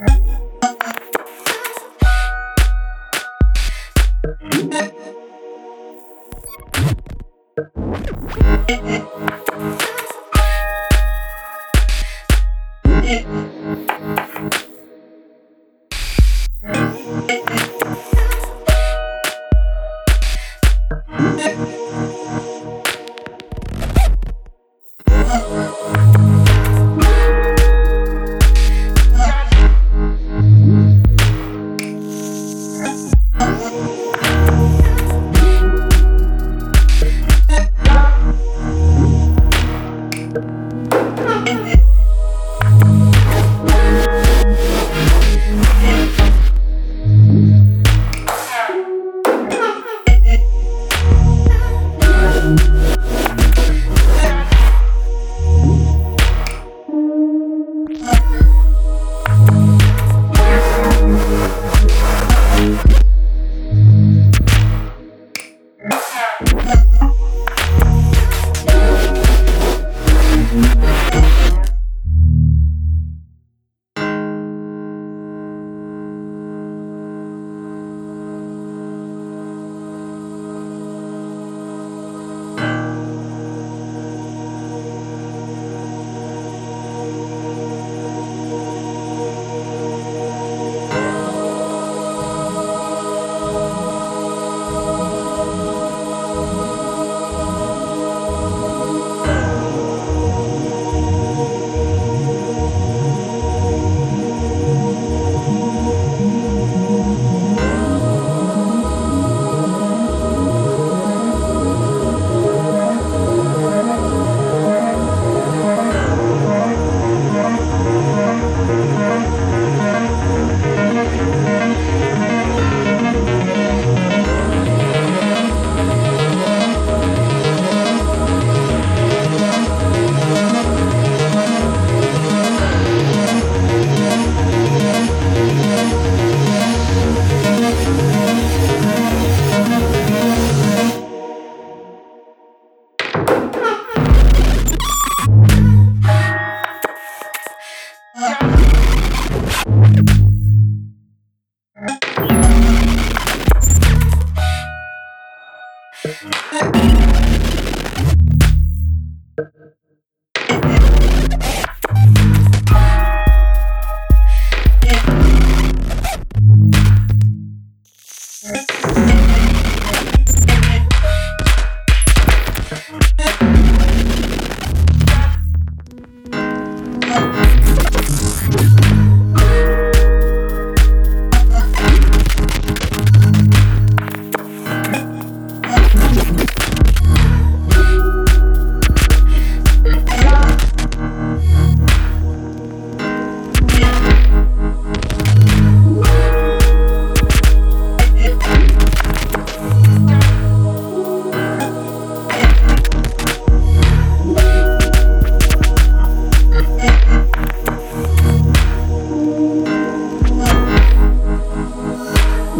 Mm-hmm. Thank you.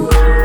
Thank